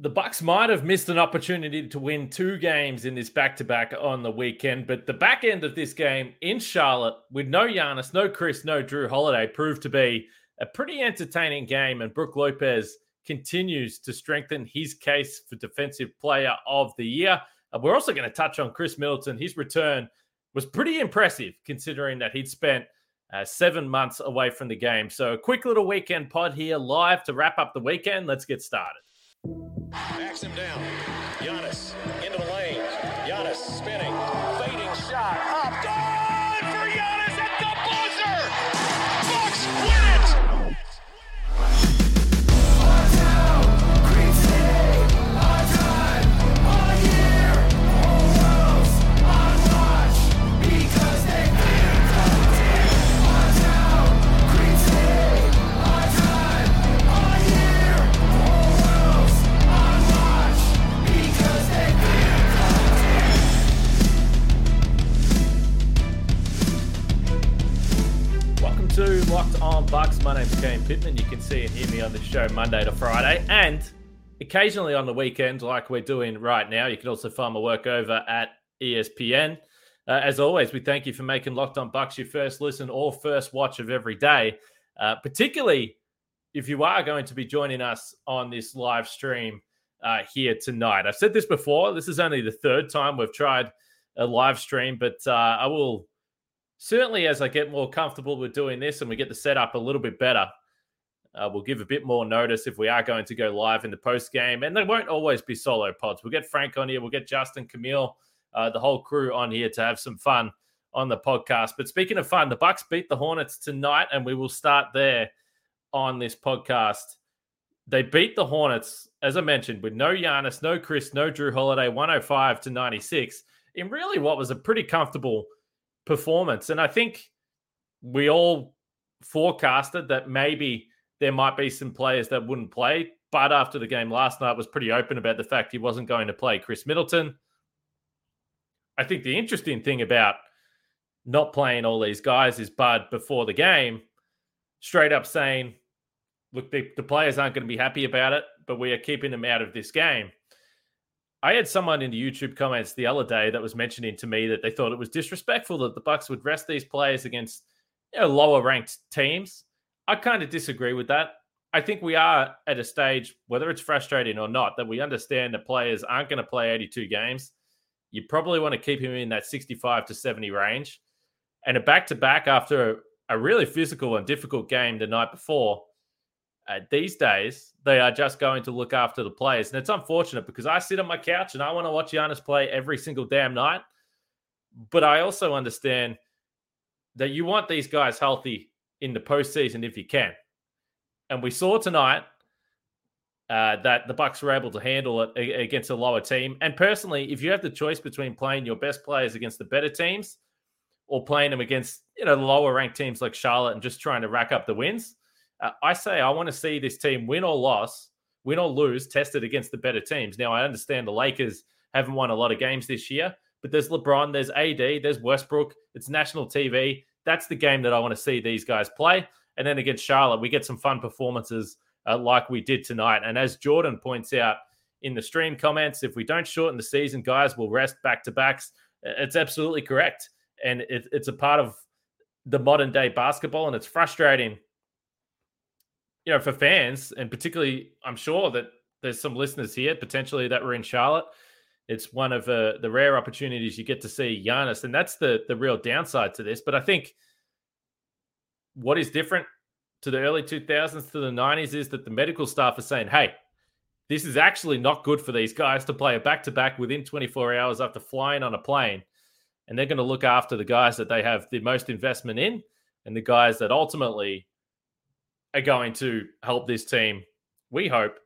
the Bucks might have missed an opportunity to win two games in this back-to-back on the weekend, but the back end of this game in Charlotte, with no Giannis, no Khris, no Jrue Holiday, proved to be a pretty entertaining game. And Brook Lopez continues to strengthen his case for Defensive Player of the Year. Uh, we're also going to touch on Khris Middleton. His return was pretty impressive, considering that he'd spent uh, seven months away from the game. So, a quick little weekend pod here live to wrap up the weekend. Let's get started. Backs him down. Giannis into the lane. Giannis spinning. Fading shot. My name's Kane Pittman. You can see and hear me on the show Monday to Friday and occasionally on the weekend, like we're doing right now. You can also find my work over at ESPN. Uh, as always, we thank you for making Locked On Bucks your first listen or first watch of every day, uh, particularly if you are going to be joining us on this live stream uh, here tonight. I've said this before. This is only the third time we've tried a live stream, but uh, I will certainly as I get more comfortable with doing this and we get the setup a little bit better, uh, we'll give a bit more notice if we are going to go live in the post game. And there won't always be solo pods. We'll get Frank on here, we'll get Justin, Camille, uh, the whole crew on here to have some fun on the podcast. But speaking of fun, the Bucks beat the Hornets tonight, and we will start there on this podcast. They beat the Hornets, as I mentioned, with no Giannis, no Khris, no Jrue Holiday, 105 to 96, in really what was a pretty comfortable performance. And I think we all forecasted that maybe there might be some players that wouldn't play. But after the game last night was pretty open about the fact he wasn't going to play Khris Middleton. I think the interesting thing about not playing all these guys is Bud before the game, straight up saying, look, the, the players aren't going to be happy about it, but we are keeping them out of this game. I had someone in the YouTube comments the other day that was mentioning to me that they thought it was disrespectful that the Bucks would rest these players against you know, lower ranked teams. I kind of disagree with that. I think we are at a stage, whether it's frustrating or not, that we understand that players aren't going to play 82 games. You probably want to keep him in that 65 to 70 range. And a back to back after a, a really physical and difficult game the night before, uh, these days, they are just going to look after the players. And it's unfortunate because I sit on my couch and I want to watch Giannis play every single damn night. But I also understand that you want these guys healthy in the postseason if you can. And we saw tonight uh, that the Bucks were able to handle it against a lower team. And personally, if you have the choice between playing your best players against the better teams or playing them against you know lower ranked teams like Charlotte and just trying to rack up the wins, uh, I say I want to see this team win or loss, win or lose, tested against the better teams. Now I understand the Lakers haven't won a lot of games this year, but there's LeBron, there's AD, there's Westbrook. It's national TV. That's the game that I want to see these guys play. And then against Charlotte, we get some fun performances uh, like we did tonight. And as Jordan points out in the stream comments, if we don't shorten the season, guys will rest back to backs. It's absolutely correct. And it, it's a part of the modern day basketball. And it's frustrating, you know, for fans. And particularly, I'm sure that there's some listeners here potentially that were in Charlotte. It's one of uh, the rare opportunities you get to see Giannis. And that's the, the real downside to this. But I think what is different to the early 2000s to the 90s is that the medical staff are saying, hey, this is actually not good for these guys to play a back to back within 24 hours after flying on a plane. And they're going to look after the guys that they have the most investment in and the guys that ultimately are going to help this team, we hope,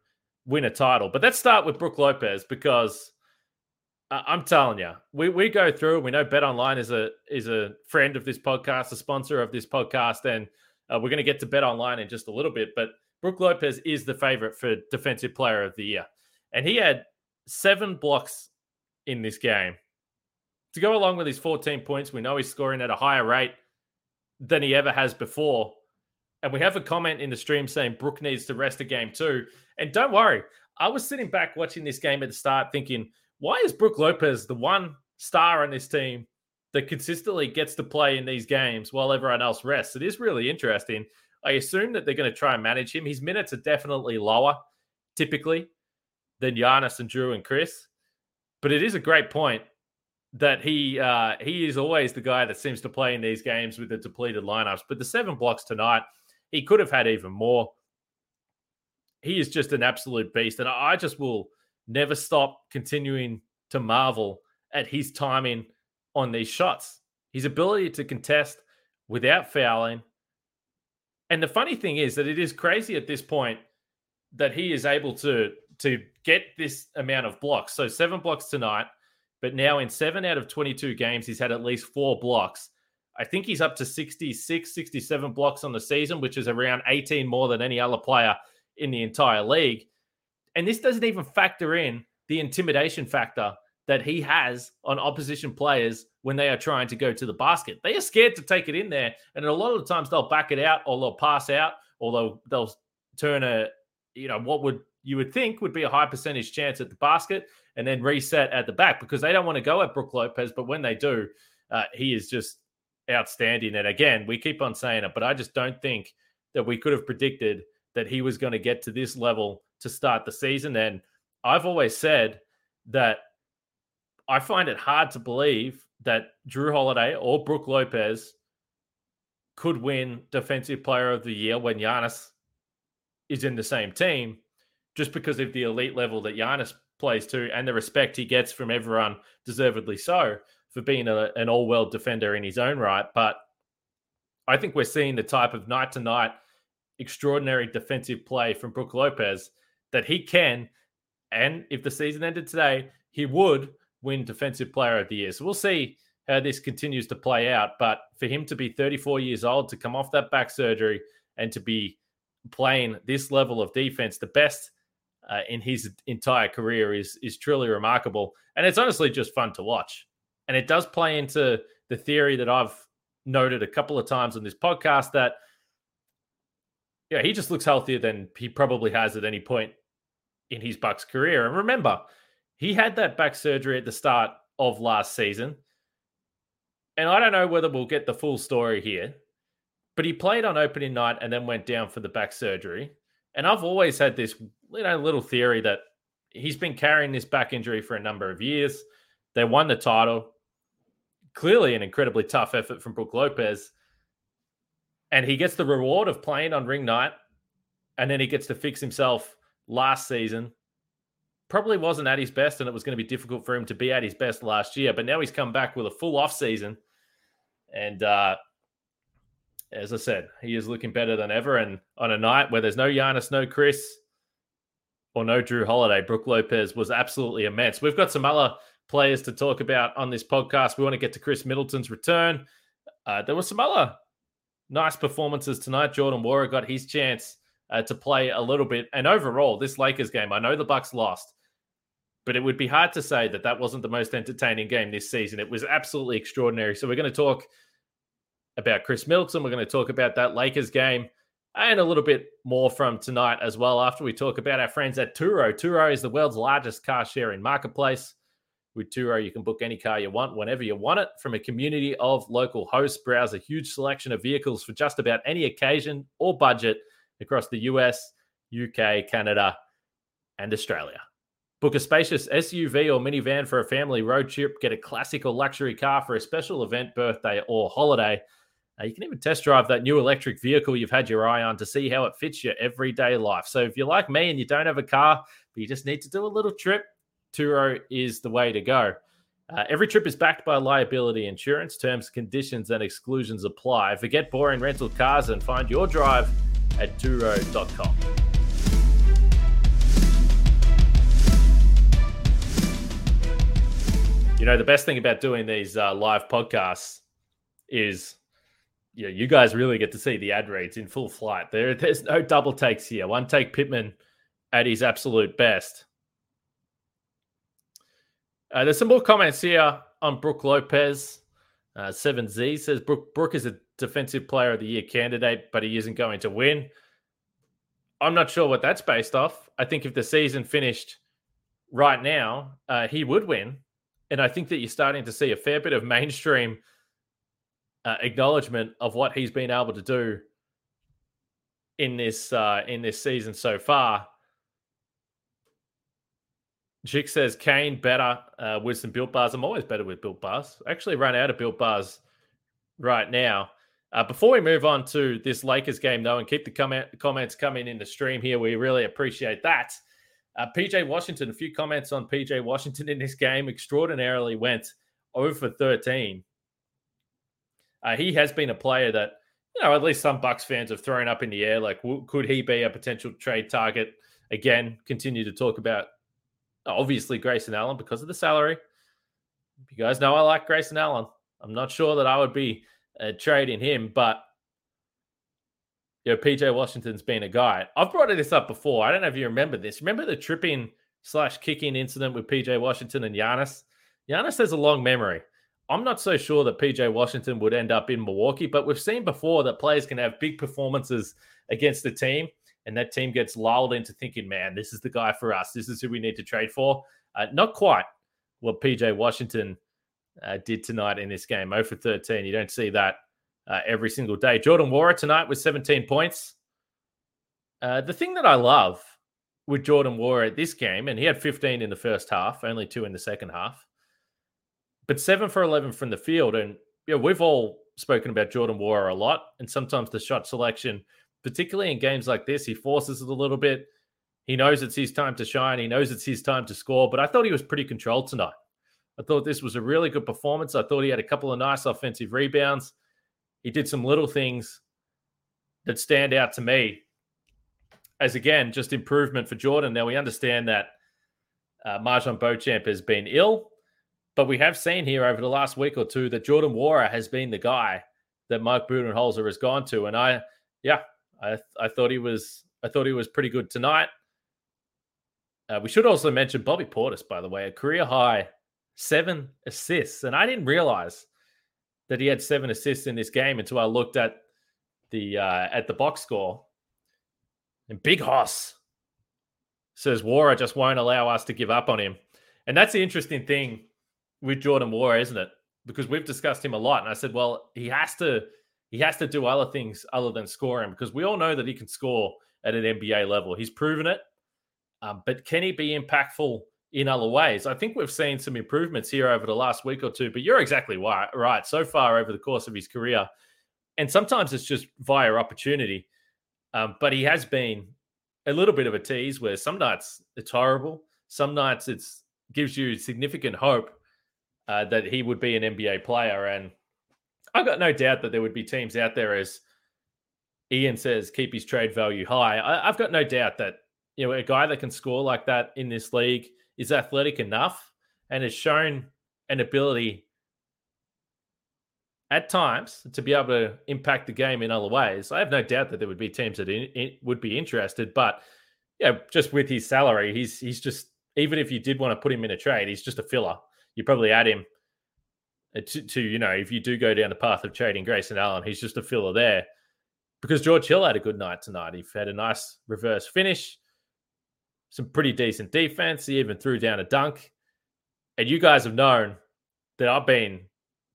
win a title. But let's start with Brook Lopez because uh, I'm telling you, we, we go through. We know Bet Online is a is a friend of this podcast, a sponsor of this podcast, and uh, we're going to get to Bet Online in just a little bit. But Brook Lopez is the favorite for Defensive Player of the Year, and he had seven blocks in this game. To go along with his 14 points, we know he's scoring at a higher rate than he ever has before. And we have a comment in the stream saying Brook needs to rest a game too. And don't worry, I was sitting back watching this game at the start thinking, why is Brook Lopez the one star on this team that consistently gets to play in these games while everyone else rests? It is really interesting. I assume that they're going to try and manage him. His minutes are definitely lower, typically, than Giannis and Jrue and Khris. But it is a great point that he uh, he is always the guy that seems to play in these games with the depleted lineups. But the seven blocks tonight, he could have had even more. He is just an absolute beast, and I just will never stop continuing to marvel at his timing on these shots, his ability to contest without fouling. And the funny thing is that it is crazy at this point that he is able to to get this amount of blocks. So seven blocks tonight but now in seven out of 22 games, he's had at least four blocks. I think he's up to 66, 67 blocks on the season, which is around 18 more than any other player in the entire league. And this doesn't even factor in the intimidation factor that he has on opposition players when they are trying to go to the basket. They are scared to take it in there. And a lot of the times they'll back it out or they'll pass out or they'll, they'll turn a, you know, what would you would think would be a high percentage chance at the basket and then reset at the back because they don't want to go at Brook Lopez. But when they do, uh, he is just outstanding. And again, we keep on saying it, but I just don't think that we could have predicted that he was going to get to this level to start the season. And I've always said that I find it hard to believe that Jrue Holiday or Brook Lopez could win Defensive Player of the Year when Giannis is in the same team, just because of the elite level that Giannis plays to and the respect he gets from everyone, deservedly so, for being a, an all world defender in his own right. But I think we're seeing the type of night to night extraordinary defensive play from Brook Lopez that he can, and if the season ended today, he would win Defensive Player of the Year. So we'll see how this continues to play out. But for him to be 34 years old, to come off that back surgery, and to be playing this level of defense, the best uh, in his entire career is is truly remarkable, and it's honestly just fun to watch. And it does play into the theory that I've noted a couple of times on this podcast that yeah, he just looks healthier than he probably has at any point in his Bucks career. And remember, he had that back surgery at the start of last season. And I don't know whether we'll get the full story here, but he played on opening night and then went down for the back surgery. And I've always had this you know little theory that he's been carrying this back injury for a number of years. They won the title. Clearly, an incredibly tough effort from Brook Lopez. And he gets the reward of playing on ring night. And then he gets to fix himself last season. Probably wasn't at his best, and it was going to be difficult for him to be at his best last year. But now he's come back with a full off season. And uh, as I said, he is looking better than ever. And on a night where there's no Giannis, no Khris, or no Jrue Holiday, Brook Lopez was absolutely immense. We've got some other players to talk about on this podcast. We want to get to Khris Middleton's return. Uh, there were some other nice performances tonight. Jordan Nwora got his chance uh, to play a little bit. And overall, this Lakers game, I know the Bucks lost, but it would be hard to say that that wasn't the most entertaining game this season. It was absolutely extraordinary. So we're going to talk about Khris Middleton. We're going to talk about that Lakers game and a little bit more from tonight as well after we talk about our friends at Turo. Turo is the world's largest car sharing marketplace. With Turo, you can book any car you want whenever you want it from a community of local hosts. Browse a huge selection of vehicles for just about any occasion or budget across the US, UK, Canada, and Australia. Book a spacious SUV or minivan for a family road trip. Get a classic or luxury car for a special event, birthday, or holiday. Uh, you can even test drive that new electric vehicle you've had your eye on to see how it fits your everyday life. So if you're like me and you don't have a car, but you just need to do a little trip, Turo is the way to go. Uh, every trip is backed by liability insurance. Terms, conditions, and exclusions apply. Forget boring rental cars and find your drive at Turo.com. You know, the best thing about doing these uh, live podcasts is yeah, you guys really get to see the ad reads in full flight. There, there's no double takes here. One take Pittman at his absolute best. Uh, there's some more comments here on Brook Lopez. Uh, 7Z says Brook, Brook is a defensive player of the year candidate, but he isn't going to win. I'm not sure what that's based off. I think if the season finished right now, uh, he would win. And I think that you're starting to see a fair bit of mainstream uh, acknowledgement of what he's been able to do in this uh, in this season so far. Jick says Kane better uh, with some built bars. I'm always better with built bars. I actually run out of built bars right now. Uh, before we move on to this Lakers game, though, and keep the comment, comments coming in the stream here, we really appreciate that. Uh, PJ Washington, a few comments on PJ Washington in this game. Extraordinarily went over 13. Uh, he has been a player that, you know, at least some Bucks fans have thrown up in the air. Like, w- could he be a potential trade target? Again, continue to talk about obviously Grayson Allen because of the salary. You guys know I like Grayson Allen. I'm not sure that I would be uh, trading him, but you know, PJ Washington's been a guy. I've brought this up before. I don't know if you remember this. Remember the tripping slash kicking incident with PJ Washington and Giannis? Giannis has a long memory. I'm not so sure that PJ Washington would end up in Milwaukee, but we've seen before that players can have big performances against the team, and that team gets lulled into thinking, man, this is the guy for us. This is who we need to trade for. Uh, not quite what PJ Washington uh, did tonight in this game. 0 for 13. You don't see that uh, every single day. Jordan Nwora tonight with 17 points. Uh, the thing that I love with Jordan Nwora at this game, and he had 15 in the first half, only two in the second half, but seven for 11 from the field. And yeah, we've all spoken about Jordan Nwora a lot, and sometimes the shot selection, particularly in games like this, he forces it a little bit. He knows it's his time to shine. He knows it's his time to score. But I thought he was pretty controlled tonight. I thought this was a really good performance. I thought he had a couple of nice offensive rebounds. He did some little things that stand out to me as, again, just improvement for Jordan. Now, we understand that uh, MarJon Beauchamp has been ill, but we have seen here over the last week or two that Jordan Nwora has been the guy that Mike Budenholzer has gone to. And I, yeah, I, I thought he was, I thought he was pretty good tonight. Uh, we should also mention Bobby Portis, by the way, a career high seven assists. And I didn't realize that he had seven assists in this game until I looked at the uh, at the box score. And Big Hoss says Nwora just won't allow us to give up on him. And that's the interesting thing with Jordan Nwora, isn't it? Because we've discussed him a lot. And I said, well, he has to he has to do other things other than scoring because we all know that he can score at an NBA level. He's proven it. Um, but can he be impactful in other ways. I think we've seen some improvements here over the last week or two, but you're exactly right. So far over the course of his career, and sometimes it's just via opportunity, um, but he has been a little bit of a tease where some nights it's horrible, some nights it's gives you significant hope uh, that he would be an NBA player, and I've got no doubt that there would be teams out there as Ian says keep his trade value high. I, I've got no doubt that you know a guy that can score like that in this league is athletic enough and has shown an ability at times to be able to impact the game in other ways. I have no doubt that there would be teams that in, in, would be interested, but yeah, just with his salary, he's he's just even if you did want to put him in a trade, he's just a filler. You probably add him to, to you know if you do go down the path of trading Grayson Allen, he's just a filler there. Because George Hill had a good night tonight. He had a nice reverse finish some pretty decent defense. He even threw down a dunk. And you guys have known that I've been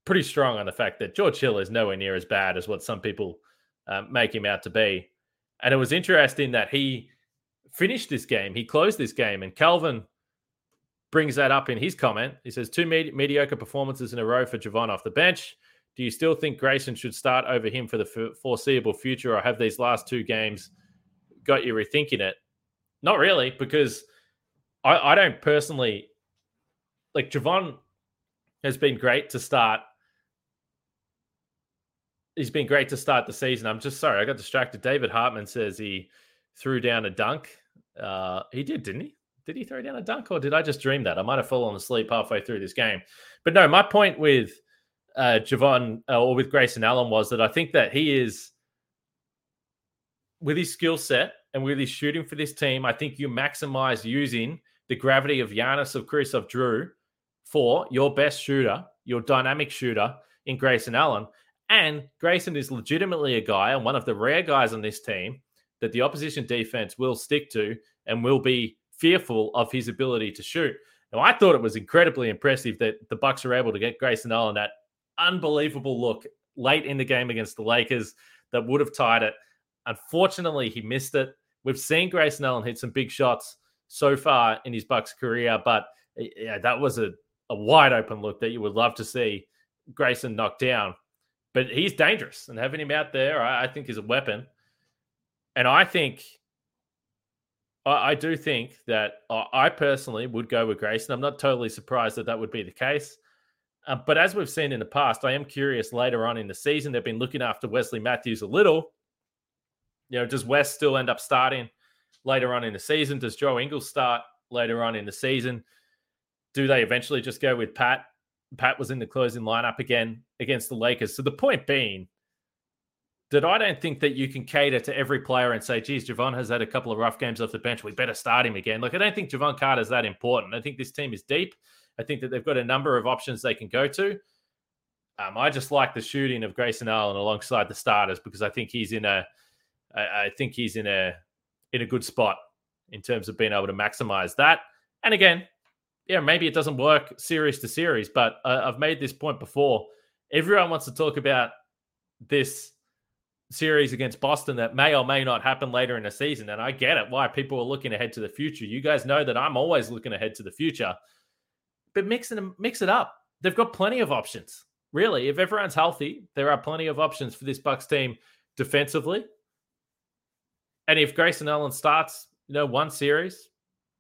pretty strong on the fact that George Hill is nowhere near as bad as what some people uh, make him out to be. And it was interesting that he finished this game, he closed this game, and Calvin brings that up in his comment. He says, Two med- mediocre performances in a row for Jevon off the bench. Do you still think Grayson should start over him for the f- foreseeable future, or have these last two games got you rethinking it? Not really, because I, I don't personally like Jevon has been great to start. He's been great to start the season. I'm just sorry, I got distracted. David Hartman says he threw down a dunk. Uh, he did, didn't he? Did he throw down a dunk, or did I just dream that? I might have fallen asleep halfway through this game. But no, my point with uh, Jevon uh, or with Grayson Allen was that I think that he is, with his skill set, and with his shooting for this team, I think you maximize using the gravity of Giannis, of Khris, of Jrue for your best shooter, your dynamic shooter in Grayson Allen. And Grayson is legitimately a guy and one of the rare guys on this team that the opposition defense will stick to and will be fearful of his ability to shoot. Now, I thought it was incredibly impressive that the Bucks were able to get Grayson Allen that unbelievable look late in the game against the Lakers that would have tied it. Unfortunately, he missed it. We've seen Grayson Allen hit some big shots so far in his Bucks career, but yeah, that was a, a wide open look that you would love to see Grayson knock down. But he's dangerous, and having him out there, I, I think, is a weapon. And I think, I, I do think that I personally would go with Grayson. I'm not totally surprised that that would be the case. Uh, but as we've seen in the past, I am curious later on in the season, they've been looking after Wesley Matthews a little. You know, does West still end up starting later on in the season? Does Joe Ingles start later on in the season? Do they eventually just go with Pat? Pat was in the closing lineup again against the Lakers. So the point being that I don't think that you can cater to every player and say, geez, Jevon has had a couple of rough games off the bench. We better start him again. Like, I don't think Jevon Carter is that important. I think this team is deep. I think that they've got a number of options they can go to. Um, I just like the shooting of Grayson Allen alongside the starters because I think he's in a, I, I think he's in a, in a good spot in terms of being able to maximize that. And again, yeah, maybe it doesn't work series to series, but uh, I've made this point before. Everyone wants to talk about this series against Boston that may or may not happen later in the season. And I get it why people are looking ahead to the future. You guys know that I'm always looking ahead to the future but mix it mix it up. They've got plenty of options. Really, if everyone's healthy, there are plenty of options for this Bucks team defensively. And if Grayson Allen starts, you know, one series,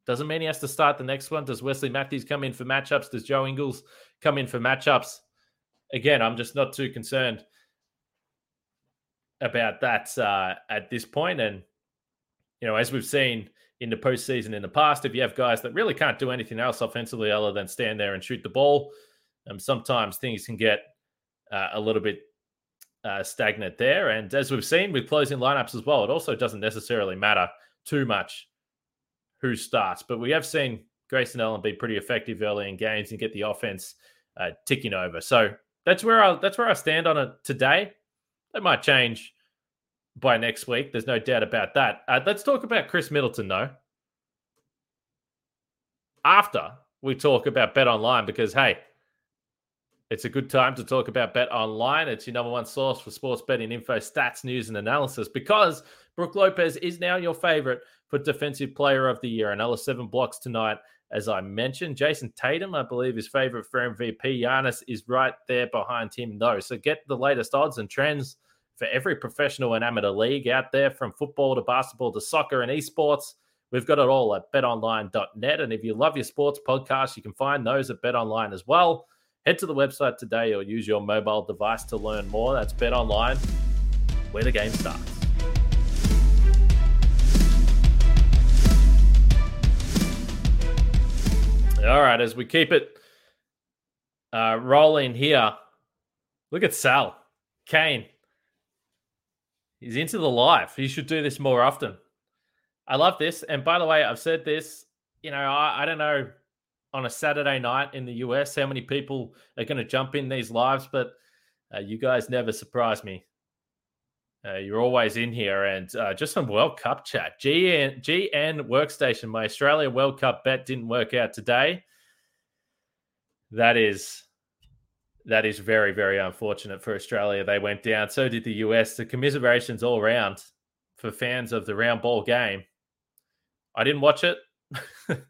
doesn't mean he has to start the next one. Does Wesley Matthews come in for matchups? Does Joe Ingles come in for matchups? Again, I'm just not too concerned about that uh, at this point. And you know, as we've seen in the postseason in the past. If you have guys that really can't do anything else offensively other than stand there and shoot the ball, um, sometimes things can get uh, a little bit uh, stagnant there. And as we've seen with closing lineups as well, it also doesn't necessarily matter too much who starts. But we have seen Grayson Allen be pretty effective early in games and get the offense uh, ticking over. So that's where I that's where I stand on it today. That might change by next week. There's no doubt about that. Uh, let's talk about Khris Middleton, though. After we talk about Bet Online, because hey, it's a good time to talk about Bet Online. It's your number one source for sports betting info, stats, news, and analysis. Because Brook Lopez is now your favorite for Defensive Player of the Year. Another seven blocks tonight, as I mentioned. Jayson Tatum, I believe, is favorite for MVP. Giannis is right there behind him, though. So get the latest odds and trends for every professional and amateur league out there, from football to basketball to soccer and esports. We've got it all at betonline.net. And if you love your sports podcasts, you can find those at betonline as well. Head to the website today or use your mobile device to learn more. That's betonline, where the game starts. All right, as we keep it uh, rolling here, look at Sal, Kane, He's into the live. He should do this more often. I love this. And by the way, I've said this, you know, I, I don't know on a Saturday night in the US how many people are going to jump in these lives, but uh, you guys never surprise me. Uh, you're always in here and uh, just some World Cup chat. GN, GN Workstation, my Australia World Cup bet didn't work out today. That is that is very, very unfortunate for Australia. They went down. So did the US. The commiserations all round for fans of the round ball game. I didn't watch it.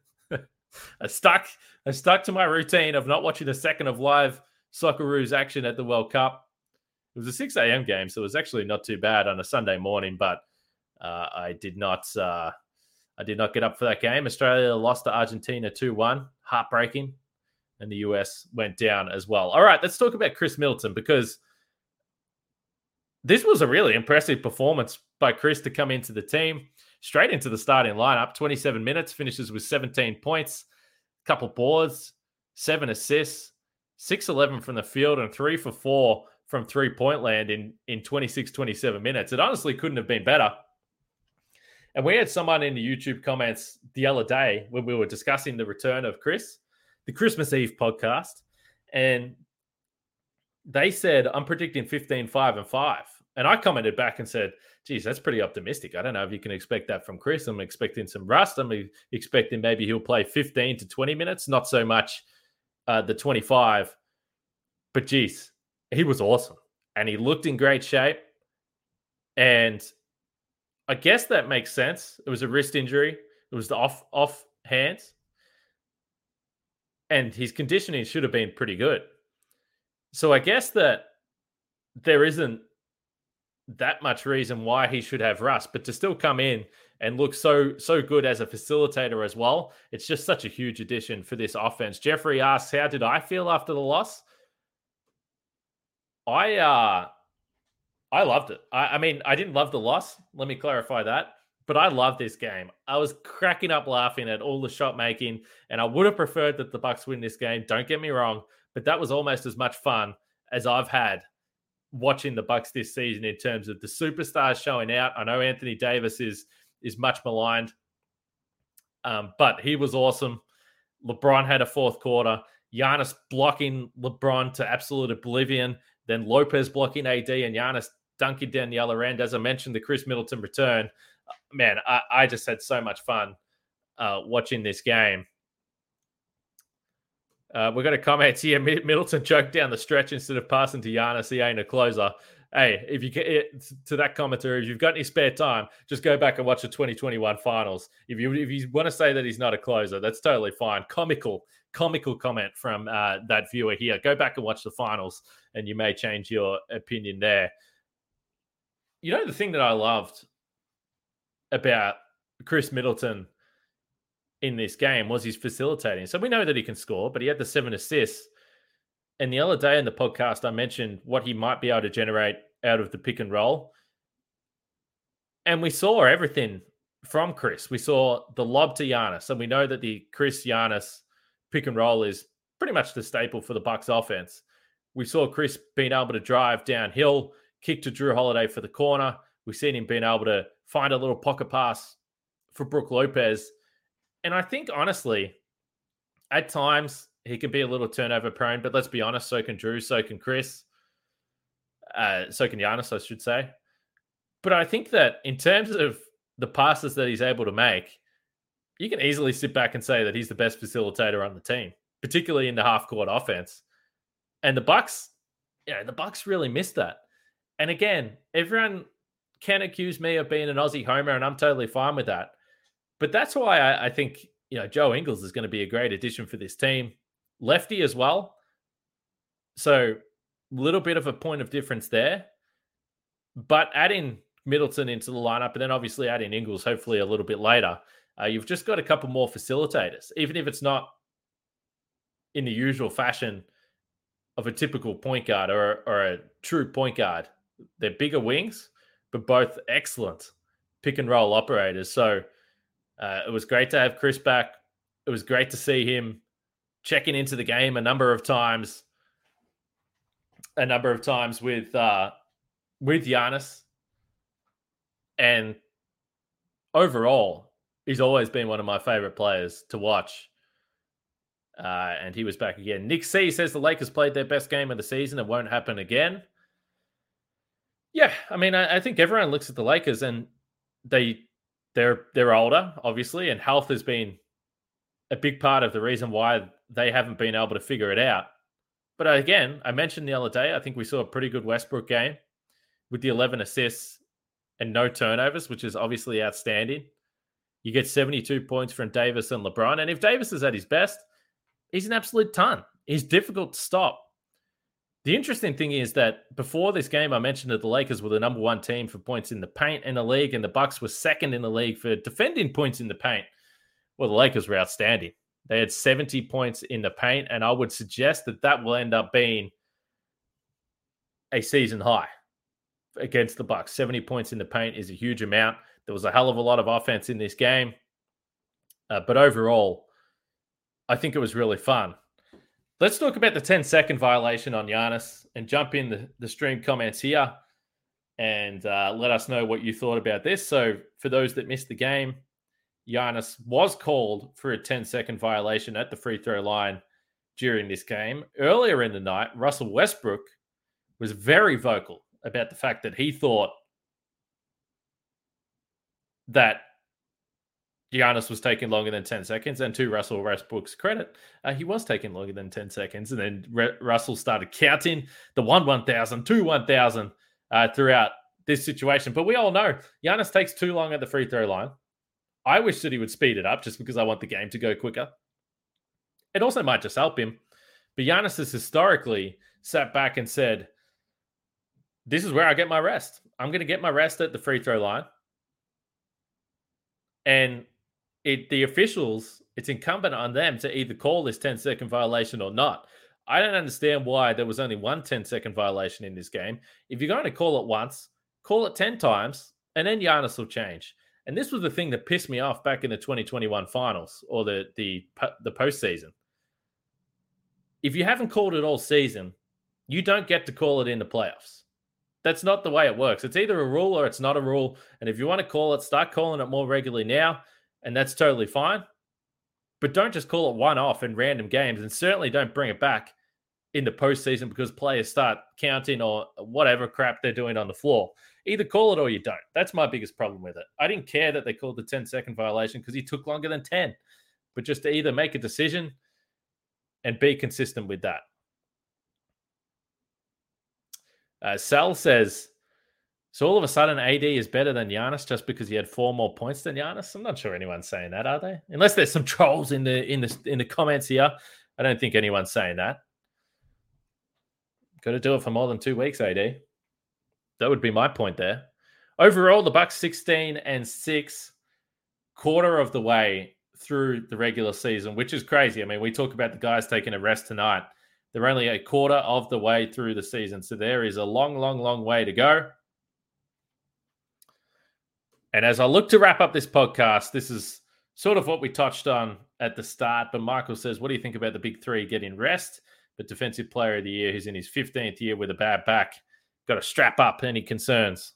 I stuck. I stuck to my routine of not watching a second of live Socceroos action at the World Cup. It was a 6 a.m. game, so it was actually not too bad on a Sunday morning. But uh, I did not. Uh, I did not get up for that game. Australia lost to Argentina 2 1. Heartbreaking and the US went down as well. All right, let's talk about Khris Middleton because this was a really impressive performance by Khris to come into the team, straight into the starting lineup. 27 minutes, finishes with 17 points, couple boards, seven assists, 6 11 from the field, and three for four from three point land in, in 26, 27 minutes. It honestly couldn't have been better. And we had someone in the YouTube comments the other day when we were discussing the return of Khris, the Christmas Eve podcast, and they said I'm predicting 15, 5, and 5 And I commented back and said, geez, that's pretty optimistic. I don't know if you can expect that from Khris. I'm expecting some rust. I'm expecting maybe he'll play 15 to 20 minutes, not so much uh, the 25. But geez, he was awesome. And he looked in great shape. And I guess that makes sense. It was a wrist injury. It was the off off hands. And his conditioning should have been pretty good. So I guess that there isn't that much reason why he should have rust, but to still come in and look so so good as a facilitator as well, it's just such a huge addition for this offense. Jeffrey asks, "How did I feel after the loss?" I uh I loved it. I, I mean, I didn't love the loss. Let me clarify that. But I love this game. I was cracking up laughing at all the shot making, and I would have preferred that the Bucks win this game. Don't get me wrong, but that was almost as much fun as I've had watching the Bucks this season in terms of the superstars showing out. I know Anthony Davis is is much maligned, um, but he was awesome. LeBron had a fourth quarter. Giannis blocking LeBron to absolute oblivion. Then Lopez blocking AD and Giannis dunking down the other end. As I mentioned, the Khris Middleton return. Man, I, I just had so much fun uh, watching this game. Uh, we've got a comment here. Middleton choked down the stretch instead of passing to Giannis. He ain't a closer. Hey, if you get to that commenter, if you've got any spare time, just go back and watch the 2021 finals. If you if you want to say that he's not a closer, that's totally fine. Comical, comical comment from uh, that viewer here. Go back and watch the finals, and you may change your opinion there. You know the thing that I loved about Khris Middleton in this game was his facilitating. So we know that he can score, but he had the seven assists. And the other day in the podcast, I mentioned what he might be able to generate out of the pick and roll. And we saw everything from Khris. We saw the lob to Giannis, and we know that the Khris Giannis pick and roll is pretty much the staple for the Bucks offense. We saw Khris being able to drive downhill, kick to Jrue Holiday for the corner. We've seen him being able to find a little pocket pass for Brook Lopez and I think honestly, at times he can be a little turnover prone, but let's be honest, so can Jrue, so can Khris, uh, so can Giannis, I should say. But I think that in terms of the passes that he's able to make, you can easily sit back and say that he's the best facilitator on the team, particularly in the half court offense. And the Bucks, yeah, the Bucks really missed that. And again, everyone can accuse me of being an Aussie homer, and I'm totally fine with that. But that's why I, I think you know Joe Ingles is going to be a great addition for this team. Lefty as well. So a little bit of a point of difference there. But adding Middleton into the lineup and then obviously adding Ingles hopefully a little bit later, uh, you've just got a couple more facilitators, even if it's not in the usual fashion of a typical point guard or, or a true point guard. They're bigger wings, but both excellent pick and roll operators. So uh, it was great to have Khris back. It was great to see him checking into the game a number of times, a number of times with uh, with Giannis, and overall, he's always been one of my favorite players to watch. Uh, and he was back again. Nick C says the Lakers played their best game of the season. It won't happen again. Yeah, I mean, I, I think everyone looks at the Lakers and they they're they're older, obviously, and health has been a big part of the reason why they haven't been able to figure it out. But again, I mentioned the other day, I think we saw a pretty good Westbrook game with the 11 assists and no turnovers, which is obviously outstanding. You get 72 points from Davis and LeBron. And if Davis is at his best, he's an absolute ton. He's difficult to stop. The interesting thing is that before this game, I mentioned that the Lakers were the number one team for points in the paint in the league, and the Bucks were second in the league for defending points in the paint. Well, the Lakers were outstanding. They had 70 points in the paint, and I would suggest that that will end up being a season high against the Bucks. 70 points in the paint is a huge amount. There was a hell of a lot of offense in this game, uh, but overall, I think it was really fun. Let's talk about the 10 second violation on Giannis and jump in the, the stream comments here and uh, let us know what you thought about this. So, for those that missed the game, Giannis was called for a 10 second violation at the free throw line during this game. Earlier in the night, Russell Westbrook was very vocal about the fact that he thought that Giannis was taking longer than 10 seconds. And to Russell Westbrook's credit, uh, he was taking longer than 10 seconds. And then Re- Russell started counting the 1 1,000, 2 1,000 uh, throughout this situation. But we all know Giannis takes too long at the free throw line. I wish that he would speed it up just because I want the game to go quicker. It also might just help him. But Giannis has historically sat back and said, This is where I get my rest. I'm going to get my rest at the free throw line. And it, the officials, it's incumbent on them to either call this 10 second violation or not. I don't understand why there was only one 10 second violation in this game. If you're going to call it once, call it 10 times, and then Giannis will change. And this was the thing that pissed me off back in the 2021 finals or the the the postseason. If you haven't called it all season, you don't get to call it in the playoffs. That's not the way it works. It's either a rule or it's not a rule. And if you want to call it, start calling it more regularly now, and that's totally fine. But don't just call it one off in random games, and certainly don't bring it back in the postseason because players start counting or whatever crap they're doing on the floor. Either call it or you don't. That's my biggest problem with it. I didn't care that they called the 10 second violation because he took longer than 10. But just to either make a decision and be consistent with that. Uh, Sal says, so all of a sudden AD is better than Giannis just because he had four more points than Giannis. I'm not sure anyone's saying that, are they? Unless there's some trolls in the in the in the comments here. I don't think anyone's saying that. Got to do it for more than two weeks, AD. That would be my point there. Overall, the Bucks 16 and 6, quarter of the way through the regular season, which is crazy. I mean, we talk about the guys taking a rest tonight. They're only a quarter of the way through the season. So there is a long, long, long way to go. And as I look to wrap up this podcast, this is sort of what we touched on at the start. But Michael says, What do you think about the big three getting rest? But defensive player of the year, who's in his 15th year with a bad back, got to strap up any concerns.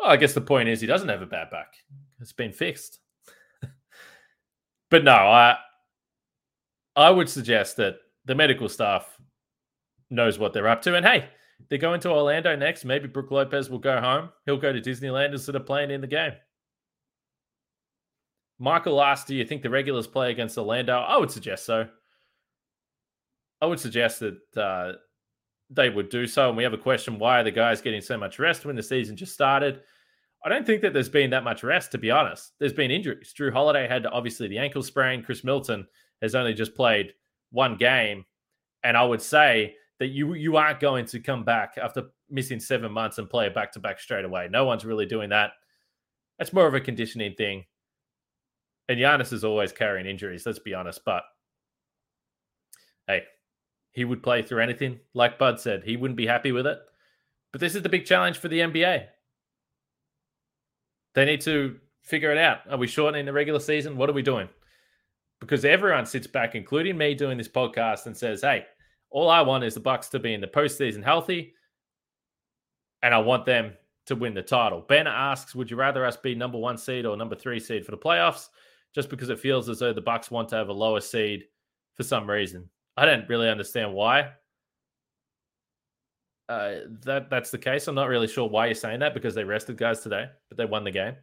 Well, I guess the point is he doesn't have a bad back. It's been fixed. but no, I I would suggest that the medical staff knows what they're up to. And hey, they're going to Orlando next. Maybe Brook Lopez will go home. He'll go to Disneyland instead of playing in the game. Michael asked, Do you think the regulars play against Orlando? I would suggest so. I would suggest that uh, they would do so. And we have a question why are the guys getting so much rest when the season just started? I don't think that there's been that much rest, to be honest. There's been injuries. Jrue Holiday had obviously the ankle sprain. Chris Milton has only just played one game. And I would say that you you aren't going to come back after missing seven months and play a back to back straight away. No one's really doing that. That's more of a conditioning thing. And Giannis is always carrying injuries, let's be honest. But hey, he would play through anything. Like Bud said, he wouldn't be happy with it. But this is the big challenge for the NBA. They need to figure it out. Are we shortening the regular season? What are we doing? Because everyone sits back, including me doing this podcast, and says, hey, all I want is the Bucks to be in the postseason healthy, and I want them to win the title. Ben asks, would you rather us be number one seed or number three seed for the playoffs? Just because it feels as though the Bucks want to have a lower seed for some reason. I don't really understand why. Uh, that that's the case. I'm not really sure why you're saying that because they rested guys today, but they won the game.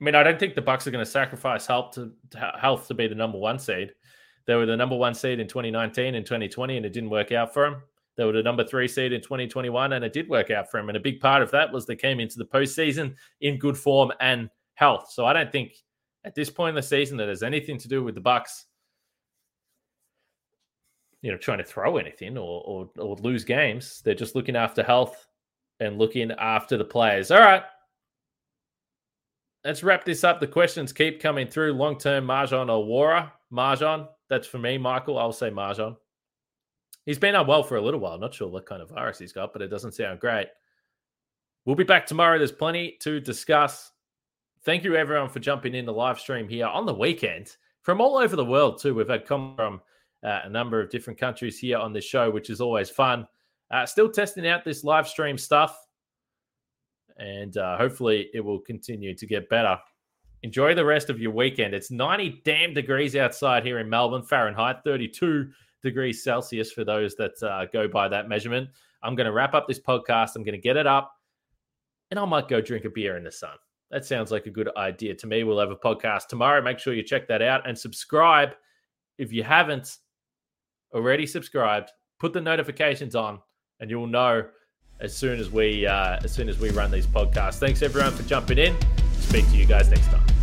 I mean, I don't think the Bucks are going to sacrifice health to, to health to be the number one seed. They were the number one seed in 2019 and 2020, and it didn't work out for them. They were the number three seed in 2021, and it did work out for them. And a big part of that was they came into the postseason in good form and health. So I don't think at this point in the season that has anything to do with the Bucks you know trying to throw anything or, or or lose games. They're just looking after health and looking after the players. All right. Let's wrap this up. The questions keep coming through. Long term MarJon or Nwora. MarJon. That's for me, Michael. I'll say MarJon. He's been unwell for a little while. Not sure what kind of virus he's got, but it doesn't sound great. We'll be back tomorrow. There's plenty to discuss. Thank you, everyone, for jumping in the live stream here on the weekend from all over the world, too. We've had come from uh, a number of different countries here on this show, which is always fun. Uh, still testing out this live stream stuff, and uh, hopefully it will continue to get better. Enjoy the rest of your weekend. It's 90 damn degrees outside here in Melbourne, Fahrenheit, 32 degrees Celsius for those that uh, go by that measurement. I'm going to wrap up this podcast. I'm going to get it up, and I might go drink a beer in the sun. That sounds like a good idea to me. We'll have a podcast tomorrow. Make sure you check that out and subscribe if you haven't already subscribed. Put the notifications on, and you'll know as soon as we uh, as soon as we run these podcasts. Thanks everyone for jumping in. Speak to you guys next time.